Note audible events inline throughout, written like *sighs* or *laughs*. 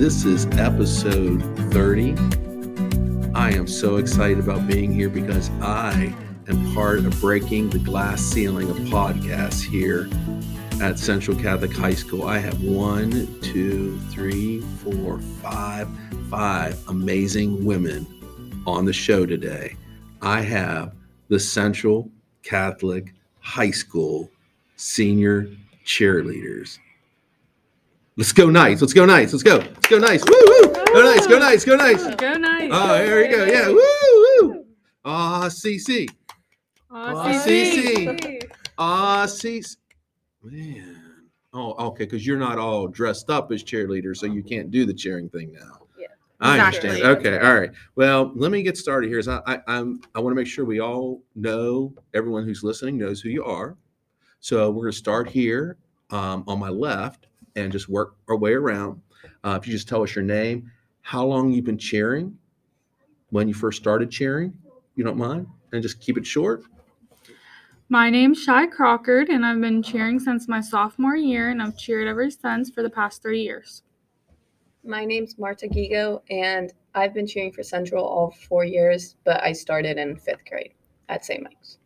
This is episode 30. I am so excited about being here because I am part of breaking the glass ceiling of podcasts here at Central Catholic High School. I have one, two, three, four, five, five amazing women on the show today. I have the Central Catholic High School senior cheerleaders. Let's go nice. Let's go nice. Let's go. Let's go nice. Woo woo. Go nice. Go nice. Go nice. Go nice. Oh, there we go. Yeah. Woo woo. Ah, CC. Aw, Aw, CC. Ah, CC. Man. Oh, okay. Because you're not all dressed up as cheerleaders, so you can't do the cheering thing now. Yeah. I Exactly. understand. Okay. All right. Well, let me get started here. Is I, I I'm I want to make sure we all know everyone who's listening knows who you are. So we're going to start here um, on my left and just work our way around. Uh, if you just tell us your name, how long you've been cheering, when you first started cheering, you don't mind, and just keep it short. My name's Shy Crockard, and I've been cheering since my sophomore year, and I've cheered ever since for the past three years. My name's Marta Gigo, and I've been cheering for Central all four years, but I started in fifth grade at St. Mike's.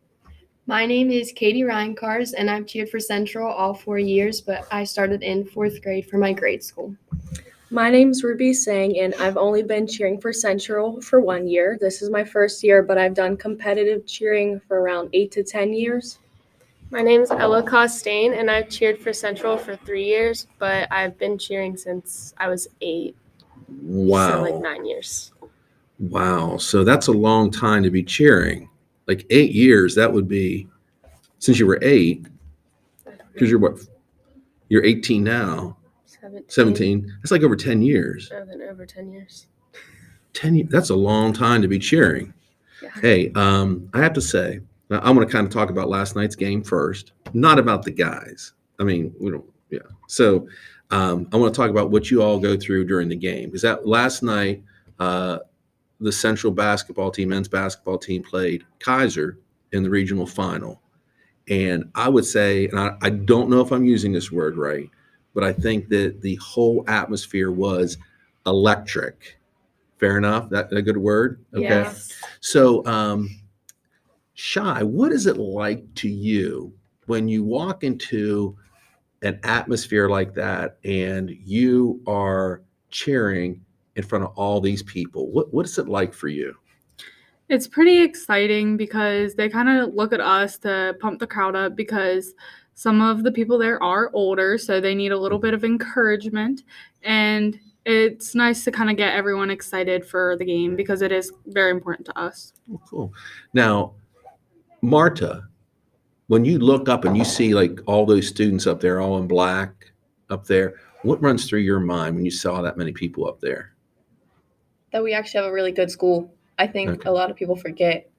My name is Katie Reincars, and I've cheered for Central all four years, but I started in fourth grade for my grade school. My name's Ruby Singh, and I've only been cheering for Central for one year. This is my first year, but I've done competitive cheering for around eight to 10 years. My name's Ella Costain, and I've cheered for Central for three years, but I've been cheering since I was eight, Wow. so like nine years. Wow. So that's a long time to be cheering. Like eight years, that would be since you were eight, because you're what? You're 18 now, 17. 17. That's like over 10 years. Oh, then over 10 years. 10 years, that's a long time to be cheering. Yeah. Hey, um, I have to say, I- I want to kind of talk about last night's game first, not about the guys. I mean, we don't, yeah. So um, I want to talk about what you all go through during the game. Because that last night, uh, the Central basketball team, men's basketball team, played Kaiser in the regional final. And I would say, and I, I don't know if I'm using this word right, but I think that the whole atmosphere was electric. Fair enough. That a good word. Okay. Yes. So, um, Shy, what is it like to you when you walk into an atmosphere like that and you are cheering in front of all these people? What what is it like for you? It's pretty exciting because they kind of look at us to pump the crowd up because some of the people there are older, so they need a little mm-hmm. bit of encouragement. And it's nice to kind of get everyone excited for the game because it is very important to us. Oh, cool. Now, Marta, when you look up and you see like all those students up there, all in black up there, what runs through your mind when you saw that many people up there? That we actually have a really good school. I think Okay. a lot of people forget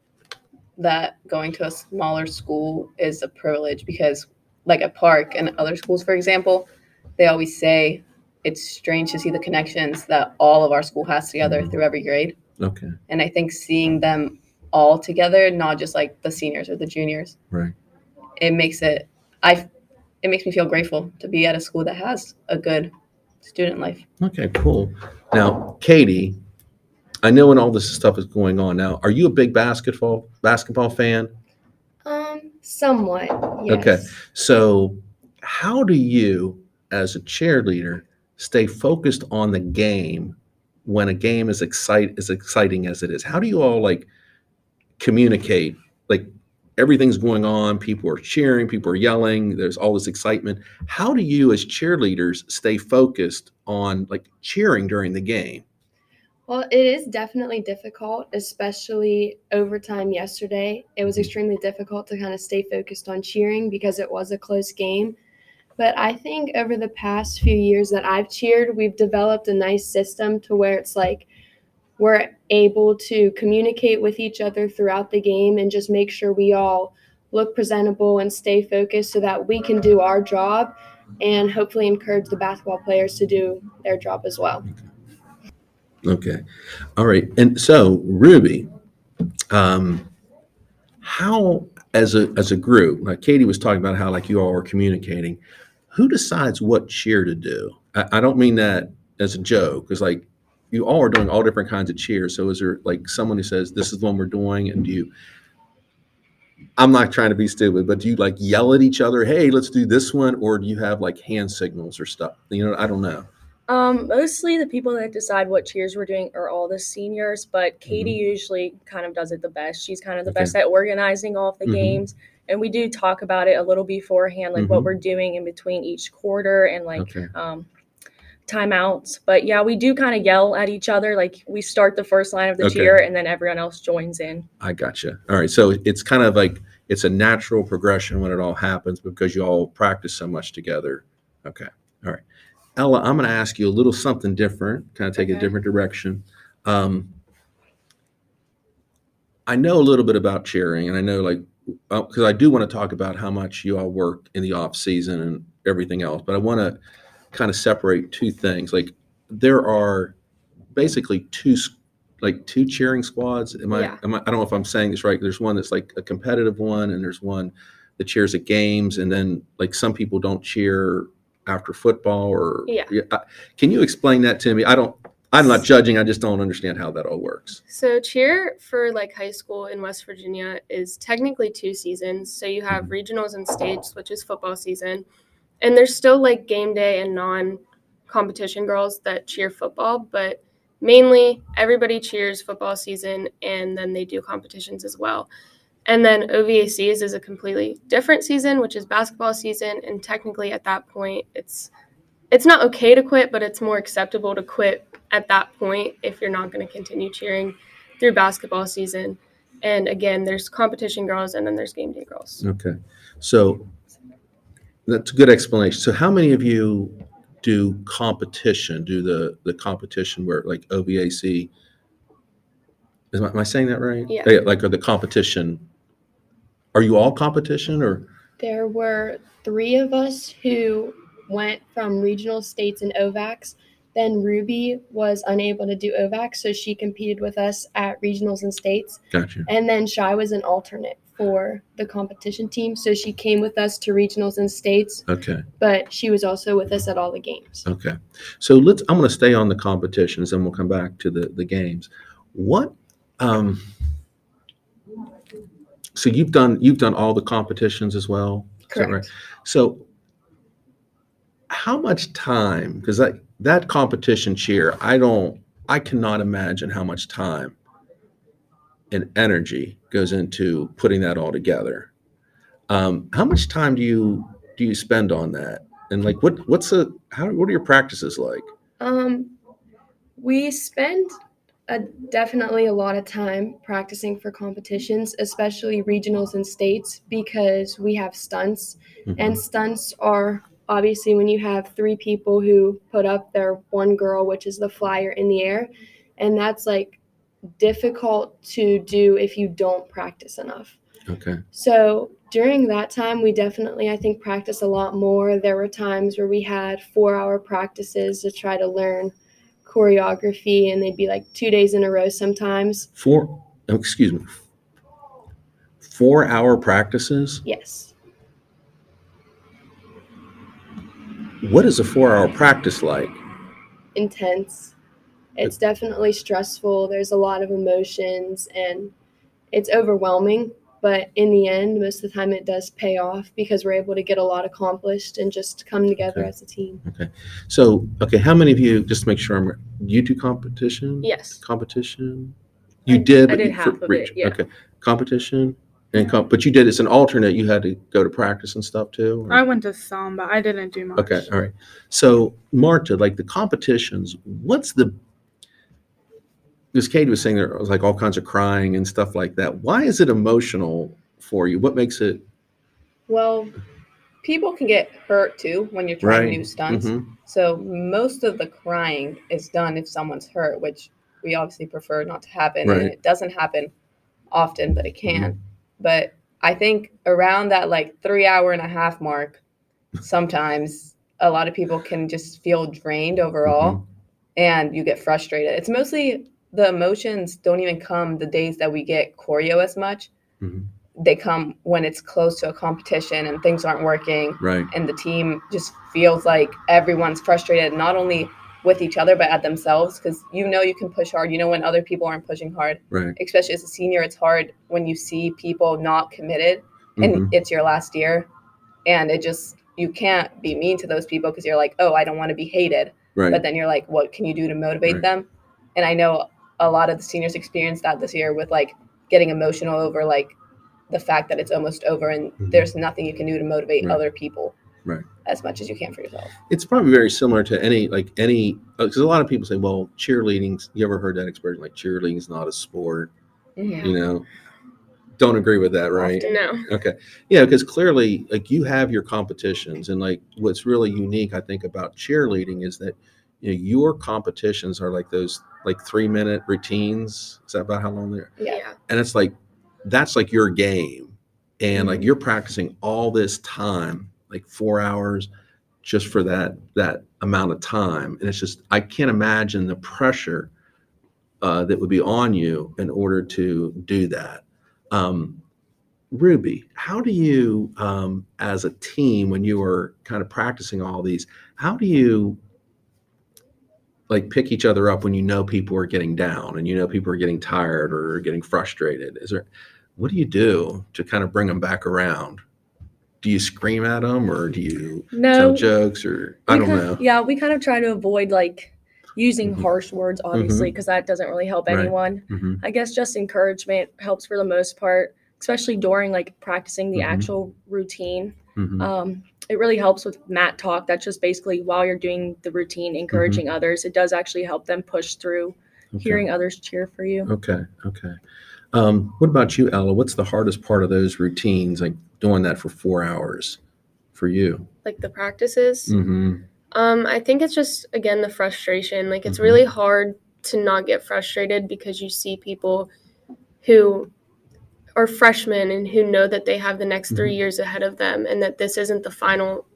that going to a smaller school is a privilege because, like at Park and other schools, for example, they always say it's strange to see the connections that all of our school has together mm-hmm. through every grade. Okay. And I think seeing them all together, not just like the seniors or the juniors, Right. it makes it I it makes me feel grateful to be at a school that has a good student life. Okay, cool. Now, Katie, I know when all this stuff is going on now, are you a big basketball basketball fan? Um, somewhat. Yes. Okay. So, how do you as a cheerleader stay focused on the game when a game is excite as exciting as it is? How do you all like communicate? Like everything's going on, people are cheering, people are yelling, there's all this excitement. How do you as cheerleaders stay focused on like cheering during the game? Well, it is definitely difficult, especially overtime yesterday. It was mm-hmm. extremely difficult to kind of stay focused on cheering because it was a close game. But I think over the past few years that I've cheered, we've developed a nice system to where it's like we're able to communicate with each other throughout the game and just make sure we all look presentable and stay focused so that we can do our job and hopefully encourage the basketball players to do their job as well. Okay. All right. And so, Ruby, um, how as a as a group, like Katie was talking about how like you all are communicating. Who decides what cheer to do? I, I don't mean that as a joke, because like you all are doing all different kinds of cheers. So is there like someone who says this is the one we're doing, and do you? I'm not trying to be stupid, but do you like yell at each other, "Hey, let's do this one," or do you have like hand signals or stuff? You know, I don't know. Um, mostly the people that decide what cheers we're doing are all the seniors, but Katie usually kind of does it the best. She's kind of the Mm-hmm. Okay. best at organizing all of the Mhm. games. And we do talk about it a little beforehand, like what Mhm. we're doing in between each quarter and like Okay. um timeouts. But yeah, we do kind of yell at each other. Like we start the first line of the Okay. cheer and then everyone else joins in. I gotcha. All right. So it's kind of like it's a natural progression when it all happens because you all practice so much together. Okay. All right. Ella, I'm going to ask you a little something different, kind of take a different direction. Um, I know a little bit about cheering, and I know like because I do want to talk about how much you all work in the off season and everything else, but I want to kind of separate two things. Like there are basically two like two cheering squads. Am I, Yeah. am I? I don't know if I'm saying this right. There's one that's like a competitive one, and there's one that cheers at games, and then like some people don't cheer after football or Yeah. Can you explain that to me? I don't. I'm not judging. I just don't understand how that all works. So cheer for like high school in West Virginia is technically two seasons. So you have mm-hmm. regionals and states, which is football season, and there's still like game day and non competition girls that cheer football, but mainly everybody cheers football season and then they do competitions as well. And then OVACs is a completely different season, which is basketball season, and technically at that point it's it's not okay to quit, but it's more acceptable to quit at that point if you're not going to continue cheering through basketball season. And again, there's competition girls and then there's game day girls. Okay, so that's a good explanation. So how many of you do competition? Do the the competition where like OVAC? Is my, am I saying that right? Yeah. Like are the competition? Are you all competition or There were three of us who went from regional states and OVACs. Then Ruby was unable to do OVACs, so she competed with us at regionals and states. gotcha? And then Shy was an alternate for the competition team, so she came with us to regionals and states, Okay, but she was also with us at all the games. okay. So let's. I'm going to stay on the competitions, and we'll come back to the the games. What? Um, so you've done you've done all the competitions as well. That right? Correct. So, how much time? Because that that competition cheer, I don't, I cannot imagine how much time and energy goes into putting that all together. Um, how much time do you do you spend on that? And like, what what's a how what are your practices like? Um, we spend a, definitely a lot of time practicing for competitions, especially regionals and states, because we have stunts, Mhm. and stunts are obviously when you have three people who put up their one girl, which is the flyer in the air, and that's like difficult to do if you don't practice enough. okay, So during that time, we definitely, I think, practice a lot more. There were times where we had four hour practices to try to learn choreography, and they'd be like two days in a row sometimes. four. oh, excuse me. Four hour practices. Yes. What is a four hour practice like? Intense. It's definitely stressful. There's a lot of emotions, and it's overwhelming. But in the end, most of the time, it does pay off because we're able to get a lot accomplished and just come together Okay. as a team. Okay. So, okay, how many of you? Just to make sure I'm. You do competition? Yes. competition? You did. I but did you- half of it, reach- yeah. Okay, competition and comp, but you did. It's an alternate. You had to go to practice and stuff too. or- I went to some, but I didn't do much. Okay, all right. So, Marta, like the competitions, what's the? Because Katie was saying there was like all kinds of crying and stuff like that. Why is it emotional for you? What makes it Well, people can get hurt too when you're trying Right. new stunts. Mhm. So most of the crying is done if someone's hurt, which we obviously prefer not to happen. Right. And it doesn't happen often, but it can. But I think around that like three hour and a half mark, sometimes a lot of people can just feel drained overall and you get frustrated. It's mostly the emotions don't even come the days that we get choreo as much. Mhm. they come when it's close to a competition and things aren't working Right. and the team just feels like everyone's frustrated not only with each other but at themselves because you know you can push hard you know when other people aren't pushing hard Right. especially as a senior it's hard when you see people not committed and Mhm. it's your last year and it just you can't be mean to those people because you're like oh i don't want to be hated Right. but then you're like what can you do to motivate Right. them and i know a lot of the seniors experienced that this year with like getting emotional over like the fact that it's almost over and Mhm. there's nothing you can do to motivate Right. other people Right. as much as you can for yourself it's probably very similar to any like any because a lot of people say, well, cheerleading. You ever heard that expression like cheerleading is not a sport? Mm-hmm. You know, don't agree with that, right? No. Okay. Yeah, because clearly, like you have your competitions, and like what's really unique, I think, about cheerleading is that you know your competitions are like those like three minute routines. Is that about how long they're? Yeah. And it's like that's like your game, and like Mhm. you're practicing all this time, like four hours, just for that that amount of time, and it's just I can't imagine the pressure uh, that would be on you in order to do that. Um, Ruby, how do you, um, as a team, when you are kind of practicing all these, how do you like pick each other up when you know people are getting down and you know people are getting tired or getting frustrated? Is there, what do you do to kind of bring them back around? Do you scream at them or do you tell No, jokes or I don't kind- know? Yeah, we kind of try to avoid like using Mhm. harsh words, obviously, because that doesn't really help Right. anyone. hmm I guess just encouragement helps for the most part, especially during like practicing the Mhm. actual routine. Hmm Um, it really helps with mat talk. That's just basically while you're doing the routine, encouraging others. It does actually help them push through hearing others cheer for you. Okay, okay. Um, what about you, Ella? What's the hardest part of those routines, like doing that for four hours for you? Like the practices. Mm-hmm. Um, I think it's just again the frustration. Like it's Mhm. really hard to not get frustrated because you see people who are freshmen and who know that they have the next three Mhm. years ahead of them and that this isn't the final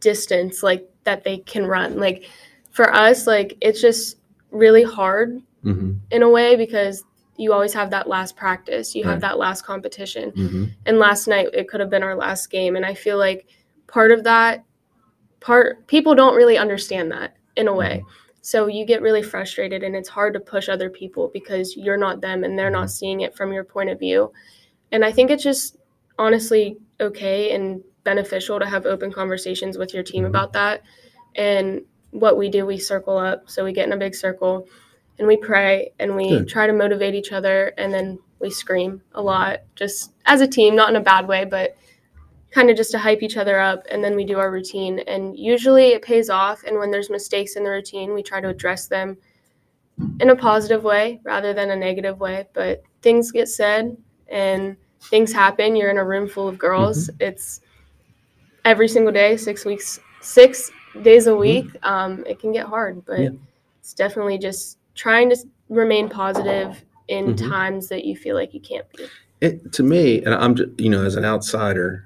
distance like that they can run. Like for us, like it's just really hard Mm-hmm. in a way because you always have that last practice, you Right. have that last competition Mm-hmm. and last night it could have been our last game and i feel like part of that part people don't really understand that in a way so you get really frustrated and it's hard to push other people because you're not them and they're not seeing it from your point of view and i think it's just honestly okay and beneficial to have open conversations with your team Mhm. about that and what we do we circle up so we get in a big circle and we pray and we Good. try to motivate each other and then we scream a lot just as a team not in a bad way but kind of just to hype each other up and then we do our routine and usually it pays off and when there's mistakes in the routine we try to address them in a positive way rather than a negative way but things get said and things happen. You're in a room full of girls. It's every single day six weeks six days a week um, it can get hard but Yeah. it's definitely just trying to remain positive in Mhm. times that you feel like you can't be. It, to me, and I'm just, you know, as an outsider,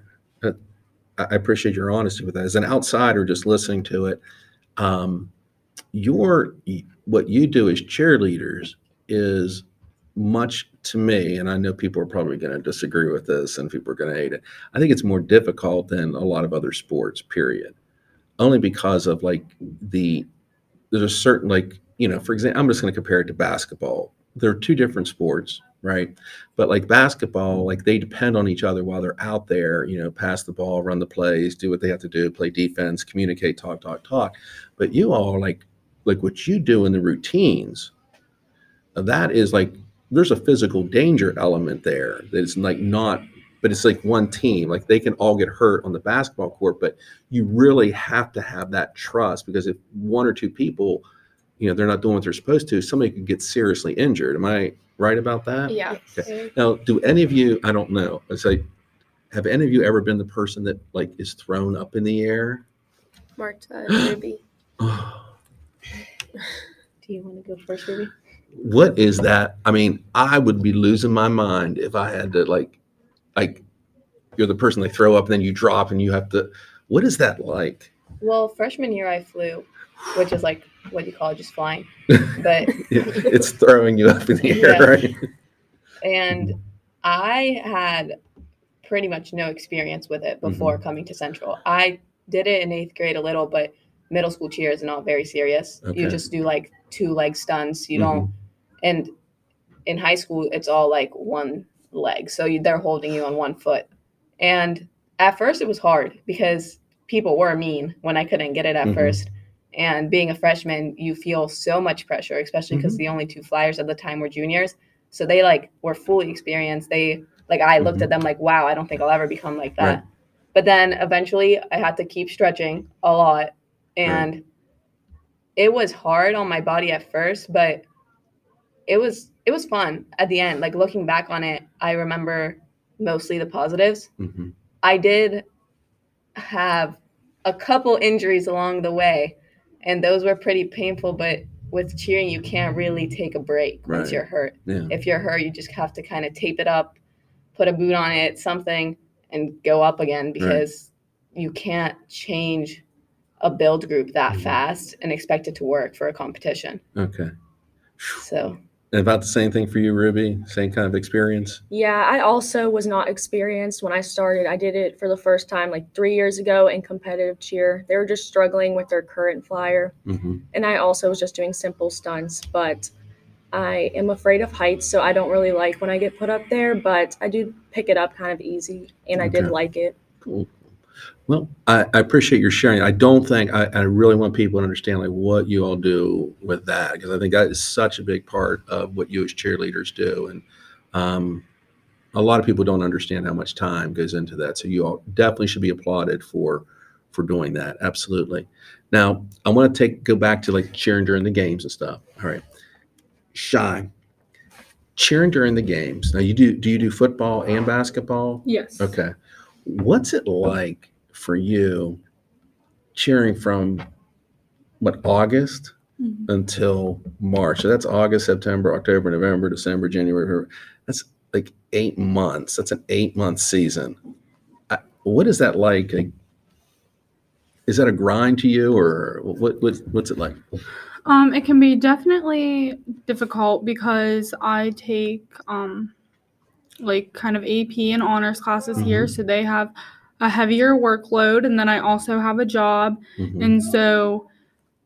I appreciate your honesty with that. As an outsider, just listening to it, um, your what you do as cheerleaders is much to me, and I know people are probably going to disagree with this, and people are going to hate it. I think it's more difficult than a lot of other sports. Period. Only because of like the there's a certain like you know, for example, I'm just going to compare it to basketball. There are two different sports, right? But like basketball, like they depend on each other while they're out there, you know, pass the ball, run the plays, do what they have to do, play defense, communicate, talk, talk, talk. But you all like like what you do in the routines, that is like there's a physical danger element there that is like not but it's like one team like they can all get hurt on the basketball court but you really have to have that trust because if one or two people you know they're not doing what they're supposed to somebody could get seriously injured am i right about that yeah now, do any of you, I don't know, I say, have any of you ever been the person that like is thrown up in the air? marked that uh, *gasps* ruby Do you want to go first, Ruby? what is that? I mean, I would be losing my mind if I had to like, like, you're the person they throw up and then you drop and you have to, what is that like? Well, freshman year I flew, which is like what do you call it, just flying. *laughs* But it's throwing you up in the air, Yeah. right? and I had pretty much no experience with it before coming to Central. I did it in eighth grade a little, but middle school cheer is not very serious. Okay. You just do like two leg stunts. You Mhm. don't, and in high school, it's all like one leg. So you, they're holding you on one foot. And at first, it was hard because people were mean when I couldn't get it at Mhm. first. And being a freshman, you feel so much pressure, especially because the only two flyers at the time were juniors. So they like were fully experienced. They like I looked at them like, wow, I don't think I'll ever become like that. Right. But then eventually I had to keep stretching a lot. And it was hard on my body at first, but it was it was fun at the end. Like looking back on it, I remember mostly the positives. hmm I did have a couple injuries along the way, and those were pretty painful. But with cheering, you can't really take a break once you're hurt. Yeah. If you're hurt, you just have to kind of tape it up, put a boot on it, something, and go up again because you can't change a build group that Mhm. fast and expect it to work for a competition. Okay. So about the same thing for you, Ruby? Same kind of experience? Yeah, I also was not experienced when I started. I did it for the first time like three years ago in competitive cheer. They were just struggling with their current flyer. hmm And I also was just doing simple stunts, but I am afraid of heights, so I don't really like when I get put up there, but I do pick it up kind of easy, and I did like it. Cool. Well, I, I appreciate your sharing. I don't think I, I really want people to understand like what you all do with that because I think that is such a big part of what you as cheerleaders do, and um, a lot of people don't understand how much time goes into that. So you all definitely should be applauded for for doing that. Absolutely. Now I want to take go back to like cheering during the games and stuff. All right, shy. Cheering during the games. Now you do do you do football and basketball? Yes. Okay. What's it like for you cheering from what August Mhm. until March? So that's August, September, October, November, December, January. February. That's like eight months. That's an eight month season. I, what is that like? Like, Is that a grind to you, or what? what what's it like? Um, it can be definitely difficult because I take um like kind of AP and honors classes here, so they have a heavier workload and then I also have a job. Mhm. and so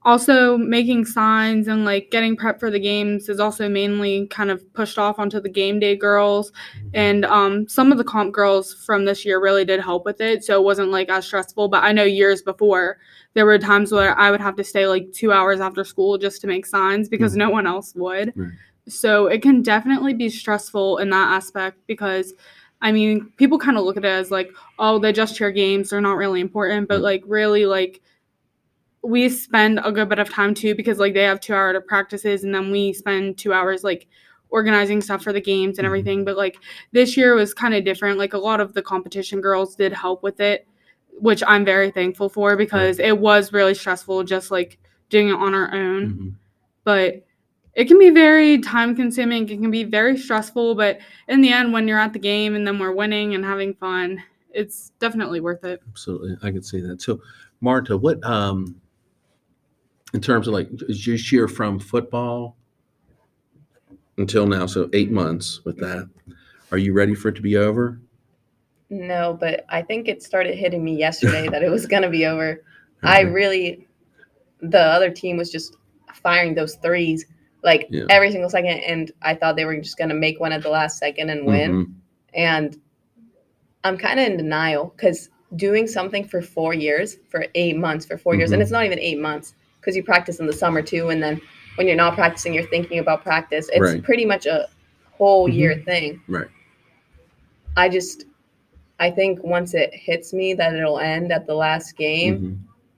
also making signs and like getting prep for the games is also mainly kind of pushed off onto the game day girls. And um, some of the comp girls from this year really did help with it. So it wasn't like as stressful. But i know years before there were times where i would have to stay like two hours after school just to make signs because Mhm. no one else would. So it can definitely be stressful in that aspect because i mean people kind of look at it as like oh they just cheer games they're not really important but like really like we spend a good bit of time too because like they have two hour practices and then we spend two hours like organizing stuff for the games and Mhm. everything but like this year was kind of different like a lot of the competition girls did help with it which i'm very thankful for because it was really stressful just like doing it on our own Mhm. but it can be very time consuming it can be very stressful but in the end when you're at the game and then we're winning and having fun it's definitely worth it Absolutely, I could see that. So, Marta, what um, in terms of like is your cheer from football until now? So eight months with that. Are you ready for it to be over? No, but I think it started hitting me yesterday *laughs* that it was going to be over. I really, the other team was just firing those threes like Yeah. every single second, and I thought they were just going to make one at the last second and win. Mhm. And I'm kind of in denial because doing something for four years, for eight months, for 4 years, and Mhm. it's not even eight months because you practice in the summer too, and then when you're not practicing, you're thinking about practice. It's Right. pretty much a whole Mhm. year thing. Right. I just, I think once it hits me that it'll end at the last game Mhm.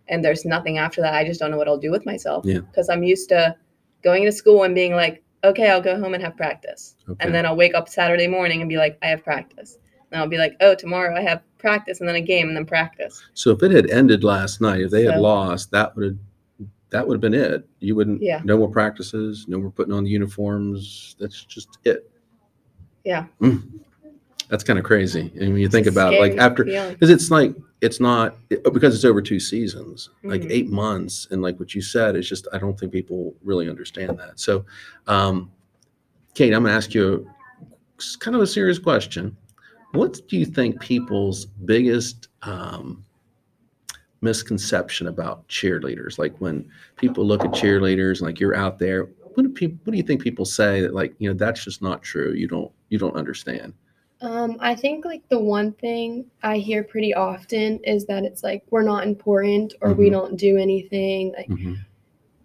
and there's nothing after that, I just don't know what I'll do with myself. Yeah. Because I'm used to going to school and being like, okay, I'll go home and have practice. Okay. And then I'll wake up Saturday morning and be like, I have practice. And I'll be like, oh, tomorrow I have practice and then a game and then practice. so if it had ended last night, if they had lost, that would have that would have been it. You wouldn't. Yeah. No more practices. No more putting on the uniforms. That's just it. Yeah. Mm. That's kind of crazy. And when you think a about like after because it's like it's not because it's over two seasons like Mhm. eight months and like what you said it's just i don't think people really understand that so um kate i'm going to ask you it's kind of a serious question. What do you think people's biggest um, misconception about cheerleaders? Like when people look at cheerleaders, like you're out there, what do people? What do you think people say that like you know that's just not true? You don't you don't understand. Um, I think like the one thing I hear pretty often is that it's like we're not important or we Mhm. don't do anything. Like Mhm.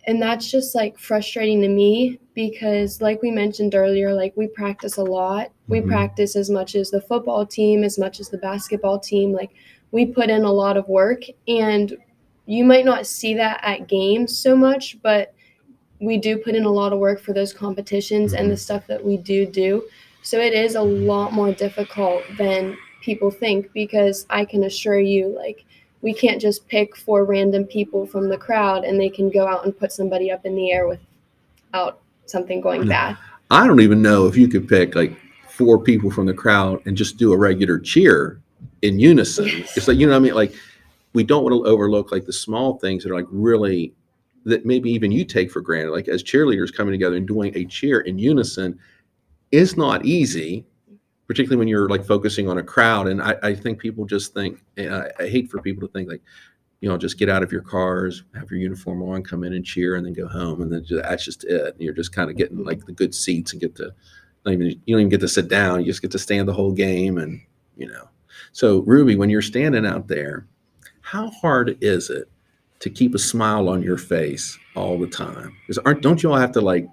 and that's just like frustrating to me because like we mentioned earlier like we practice a lot we Mhm. practice as much as the football team as much as the basketball team like we put in a lot of work and you might not see that at games so much but we do put in a lot of work for those competitions and the stuff that we do do so it is a lot more difficult than people think because i can assure you like we can't just pick four random people from the crowd and they can go out and put somebody up in the air without something going No. bad. I don't even know if you could pick like four people from the crowd and just do a regular cheer in unison. Yes. It's like you know what I mean. Like we don't want to overlook like the small things that are like really that maybe even you take for granted. Like as cheerleaders coming together and doing a cheer in unison is not easy, particularly when you're like focusing on a crowd. And I, I think people just think I, I hate for people to think like. You know, just get out of your cars, have your uniform on, come in and cheer, and then go home, and then ju- that's just it. You're just kind of getting like the good seats and get to not even you don't even get to sit down. You just get to stand the whole game, and you know. So Ruby, when you're standing out there, how hard is it to keep a smile on your face all the time? Because aren't don't you all have to like?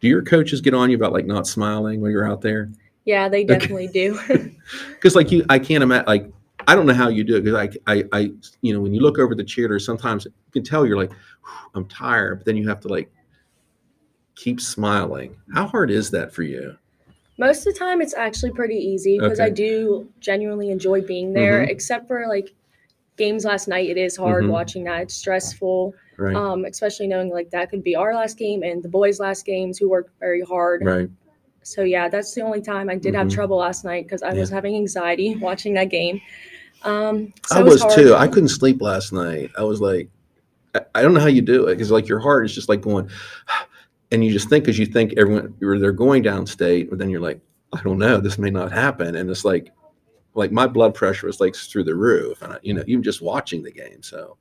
Do your coaches get on you about like not smiling when you're out there? Yeah, they Okay. definitely do. *laughs* *laughs* Because like you, I can't imagine. Like I don't know how you do it. Because I, I, I, you know, when you look over the cheerleaders, sometimes you can tell you're like, I'm tired, but then you have to like keep smiling. How hard is that for you? Most of the time, it's actually pretty easy because I do genuinely enjoy being there. Mhm. Except for like games last night, it is hard Mhm. watching that. It's stressful, Right. um, especially knowing like that could be our last game and the boys' last games who worked very hard. right. So yeah, that's the only time I did have Mhm. trouble last night because I was having anxiety *laughs* watching that game. Um, so I was hard. too. I couldn't sleep last night. I was like, I, I don't know how you do it because like your heart is just like going, *sighs* and you just think because you think everyone they're going downstate, but then you're like, I don't know, this may not happen, and it's like, like my blood pressure was like through the roof, and I, you know, even just watching the game. So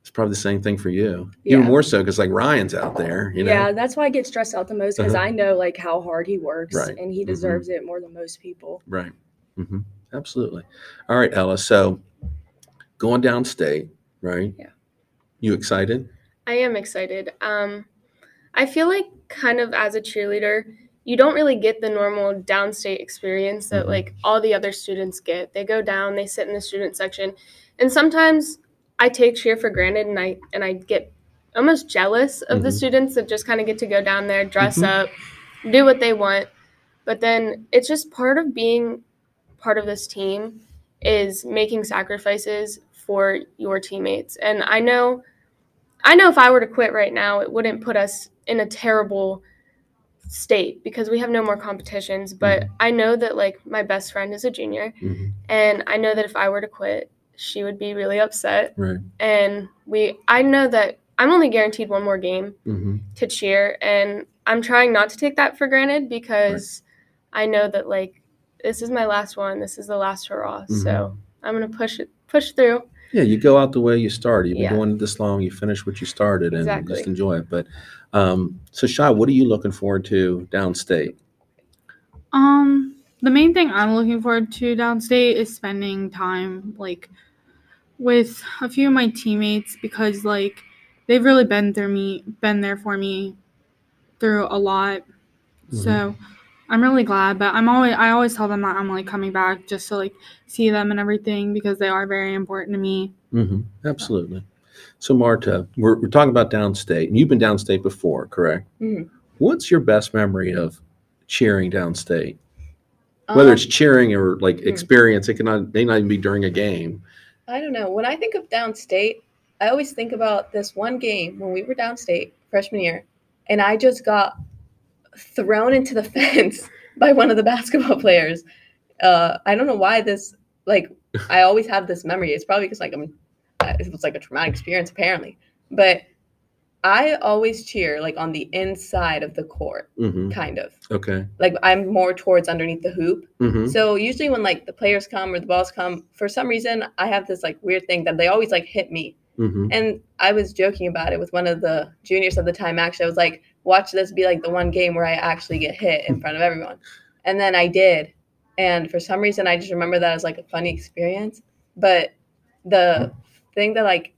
it's probably the same thing for you, even more so because like Ryan's out there, you know. yeah, that's why I get stressed out the most because Uh-huh. I know like how hard he works Right. and he Mhm. deserves it more than most people. Right. hmm Absolutely. All right, Ella. So going downstate, right? Yeah. You excited? I am excited. Um, I feel like kind of as a cheerleader, you don't really get the normal downstate experience that Mhm. like all the other students get. They go down, they sit in the student section, and sometimes I take cheer for granted, and I and I get almost jealous of the Mhm. students that just kind of get to go down there, dress Mhm. up, do what they want. But then it's just part of being part of this team is making sacrifices for your teammates. And I know I know if I were to quit right now, it wouldn't put us in a terrible state because we have no more competitions, but I know that like my best friend is a junior Mhm. and I know that if I were to quit, she would be really upset. Right. And we I know that I'm only guaranteed one more game hmm to cheer and i'm trying not to take that for granted because i know that like this is my last one this is the last hurrah Mm-hmm. so i'm gonna push it push through Yeah, you go out the way you started. You've been Yeah. doing this long. You finish what you started, and Exactly. just enjoy it. But um, so, Shy, what are you looking forward to downstate? Um, the main thing I'm looking forward to downstate is spending time like with a few of my teammates because like they've really been through me, been there for me through a lot. So I'm really glad, but I'm always I always tell them that I'm like coming back just to like see them and everything because they are very important to me. hmm Absolutely. So, Marta, we're, we're talking about downstate, and you've been downstate before, correct? Mhm. What's your best memory of cheering downstate? Whether Um, it's cheering or like hmm. experience, it cannot may not even be during a game. I don't know. When I think of downstate, I always think about this one game when we were downstate freshman year, and I just got thrown into the *laughs* fence by one of the basketball *laughs* players. Uh, I don't know why this like I always have this memory. It's probably because like I'm uh, it was like a traumatic experience apparently, but I always cheer like on the inside of the court, hmm kind of. Okay. Like I'm more towards underneath the hoop. hmm So usually when like the players come or the balls come, for some reason I have this like weird thing that they always like hit me. hmm And I was joking about it with one of the juniors at the time. Actually, I was like, "Watch this be like the one game where I actually get hit in *laughs* front of everyone." And then I did, and for some reason, I just remember that as like a funny experience. But the thing that like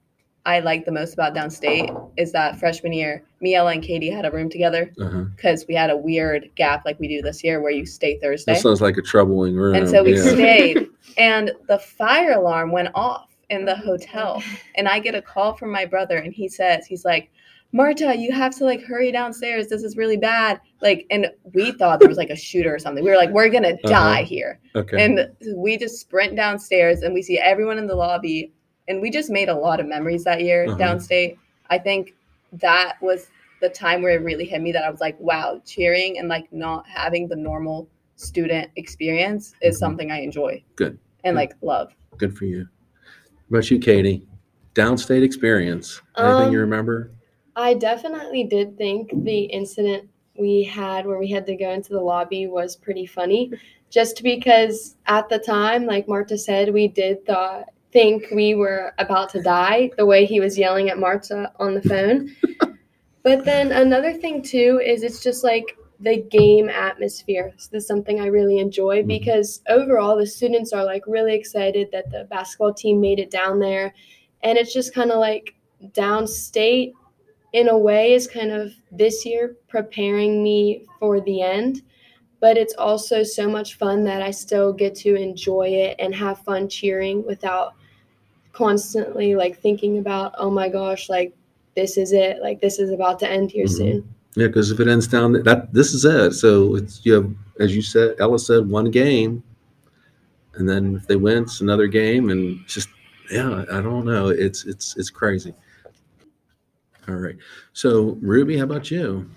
I like the most about downstate is that freshman year, me, Ella, and Katie had a room together Uh-huh. because we had a weird gap like we do this year where you stay Thursday. That sounds like a troubling room. And so we yeah. stayed, *laughs* and the fire alarm went off in the hotel. *laughs* And I get a call from my brother, and he says, he's like, Marta, you have to like hurry downstairs. This is really bad. Like, and we thought there was like a shooter or something. We were like, we're gonna die here. Okay. And we just sprint downstairs, and we see everyone in the lobby. And we just made a lot of memories that year Uh-huh. downstate. I think that was the time where it really hit me that I was like, wow, cheering and like not having the normal student experience is Mhm. something I enjoy. Good. And Good. like love. Good for you. What about you, Katie? Downstate experience. Anything you Um, remember? I definitely did think the incident we had where we had to go into the lobby was pretty funny, just because at the time, like Marta said, we did thought think we were about to die the way he was yelling at Marta on the phone. *laughs* but then another thing too is it's just like the game atmosphere. So this is something I really enjoy Mhm. because overall the students are like really excited that the basketball team made it down there. And it's just kind of like downstate in a way is kind of this year preparing me for the end but it's also so much fun that i still get to enjoy it and have fun cheering without constantly like thinking about oh my gosh like this is it like this is about to end here Mhm. soon Yeah, because if it ends down that this is it. So it's you have, as you said, Ella said, one game, and then if they win, it's another game, and just yeah, I don't know. It's it's it's crazy. All right. So Ruby, how about you?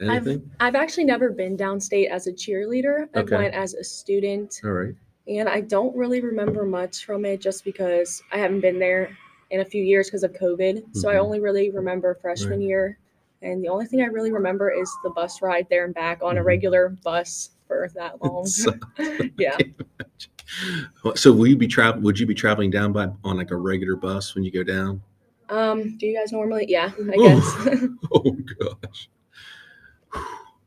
Anything? I've actually never been downstate as a cheerleader. I Okay. went as a student, All right. And I don't really remember much from it just because I haven't been there in a few years because of COVID. So I Mhm. only really remember freshman year. And the only thing I really remember is the bus ride there and back on a Mhm. regular bus for that *laughs* long. So- *laughs* *laughs* yeah. So will you be travel? Would you be traveling down by on like a regular bus when you go down? Um, do you guys normally? Yeah, I guess. Oh gosh,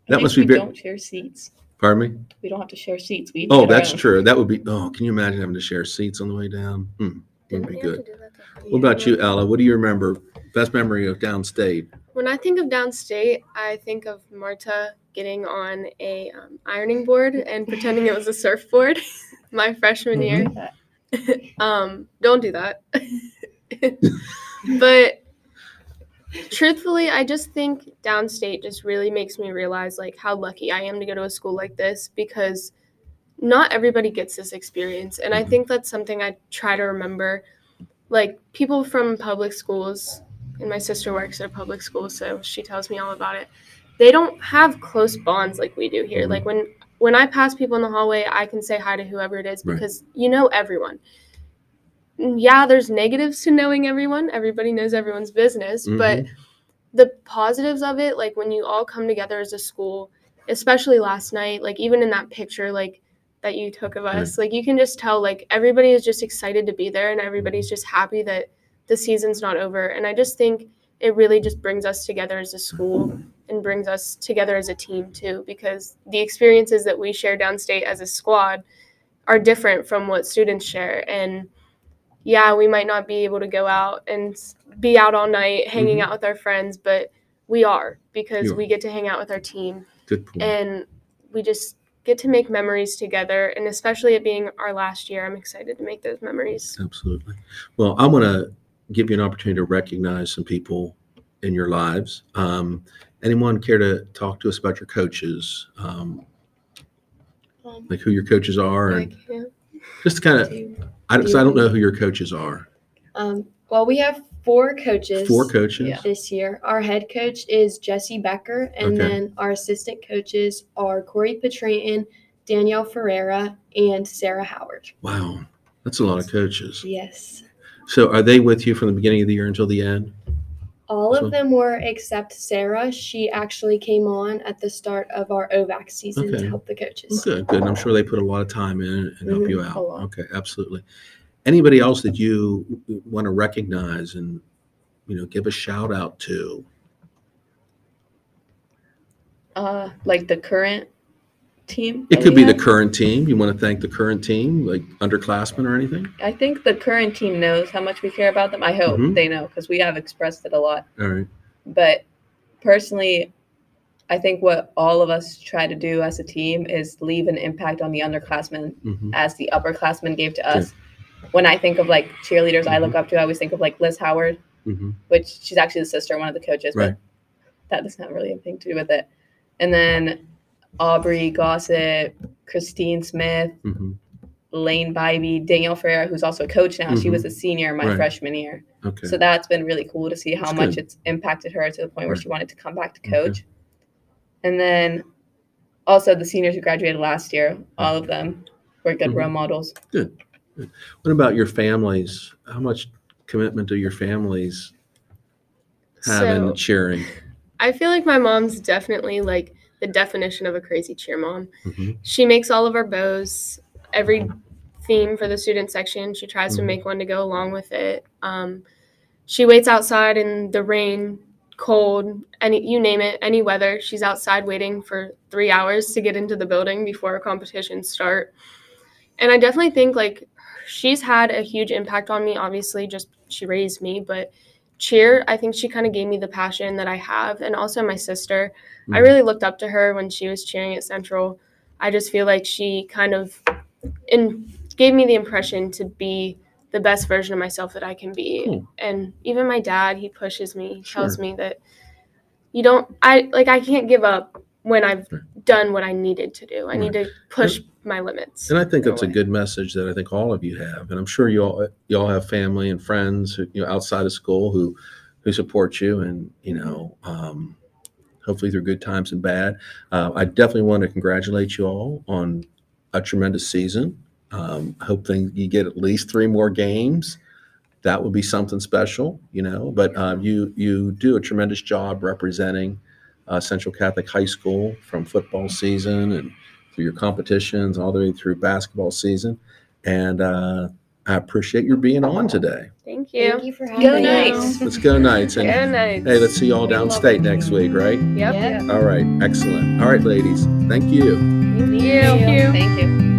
that must be very. don't share seats. Pardon me. We don't have to share seats. We each Oh, get our that's own. true. That would be. Oh, can you imagine having to share seats on the way down? Hmm, would Didn't be good. to do that to- What about you, Ella? What do you remember? Best memory of downstate? When I think of downstate, I think of Marta getting on a um, ironing board and pretending it was a surfboard *laughs* my freshman year. *laughs* um, don't do that. *laughs* but truthfully, I just think downstate just really makes me realize like how lucky I am to go to a school like this because not everybody gets this experience. And I Mhm. think that's something I try to remember. Like people from public schools, and my sister works at a public school, so she tells me all about it. They don't have close bonds like we do here. Mhm. Like when when I pass people in the hallway, I can say hi to whoever it is Right. because you know everyone. Yeah, there's negatives to knowing everyone. Everybody knows everyone's business, mm-hmm. but the positives of it, like when you all come together as a school, especially last night, like even in that picture, like that you took of us, mm-hmm. like you can just tell, like everybody is just excited to be there and everybody's just happy that the season's not over. And I just think it really just brings us together as a school and brings us together as a team too, because the experiences that we share downstate as a squad are different from what students share. And yeah, we might not be able to go out and be out all night hanging Mhm. out with our friends, but we are because You are. we get to hang out with our team Good point. and we just get to make memories together. And especially it being our last year, I'm excited to make those memories. Absolutely. Well, I want to give you an opportunity to recognize some people in your lives. Um, anyone care to talk to us about your coaches, um, Um, like who your coaches are, and Like, just kind of. I, 'cause I don't know who your coaches are. um, well, we have four coaches. Four coaches. Yeah. this year. Our head coach is Jesse Becker, and Okay. then our assistant coaches are Corey Petraitin, Danielle Ferreira, and Sarah Howard. Wow, that's a lot of coaches. Yes. So, are they with you from the beginning of the year until the end? All So- of them were except Sarah. She actually came on at the start of our OVAC season Okay. to help the Well, coaches. good, good. And I'm sure they put a lot of time in and help Mhm, you a out. lot. Okay, absolutely. Anybody else that you want to recognize and you know give a shout out to? Uh, like the current team. It could be the current team. You want to thank the current team, like underclassmen or anything? I think the current team knows how much we care about them. I hope Mhm. they know because we have expressed it a lot. All right. But personally, I think what all of us try to do as a team is leave an impact on the underclassmen hmm as the upperclassmen gave to us. When I think of like cheerleaders I look up to, I always think of like Liz Howard, hmm which she's actually the sister of one of the coaches, Right. but that doesn't have really anything to do with it. And then Aubrey Gossett, Christine Smith, hmm Lane Bybee, Danielle Ferreira, who's also a coach now. She Mhm. was a senior my Right. freshman year. Okay. So that's been really cool to see how That's much good. it's impacted her to the point where Right. she wanted to come back to Okay. coach. And then also the seniors who graduated last year, all of them were good Mhm. role models. Good. What about your families? How much commitment do your families have in cheering? I feel like my mom's definitely like the definition of a crazy cheer mom. Mhm. She makes all of our bows, every theme for the student section. She tries to Mhm. make one to go along with it. Um, she waits outside in the rain, cold, any you name it, any weather. She's outside waiting for three hours to get into the building before our competitions start. And I definitely think like she's had a huge impact on me. Obviously, just she raised me, but cheer, I think she kind of gave me the passion that I have, and also my sister. I Mhm. really looked up to her when she was cheering at Central. I just feel like she kind of in, gave me the impression to be the best version of myself that I can be. Cool. And even my dad, he pushes me, he tells me that you don't I like I can't give up when I've done what I needed to do. I need to push my limits. And I think in that's a way. good message that I think all of you have, and I'm sure you all you all have family and friends who, you know outside of school who who support you, and you know um, hopefully through good times and bad. Uh, I definitely want to congratulate you all on a tremendous season. Um, I hope you get at least three more games. That would be something special, you know. But uh, you you do a tremendous job representing uh, Central Catholic High School from football season and through your competitions all the way through basketball season. And uh, I appreciate your being on today. Thank you. Thank you for having Go me. Knights. Let's go Knights. And Go Knights. hey, let's see you all downstate next week, right? Yep. All right, excellent. All right, ladies, thank you. Thank you. Thank you. Thank you.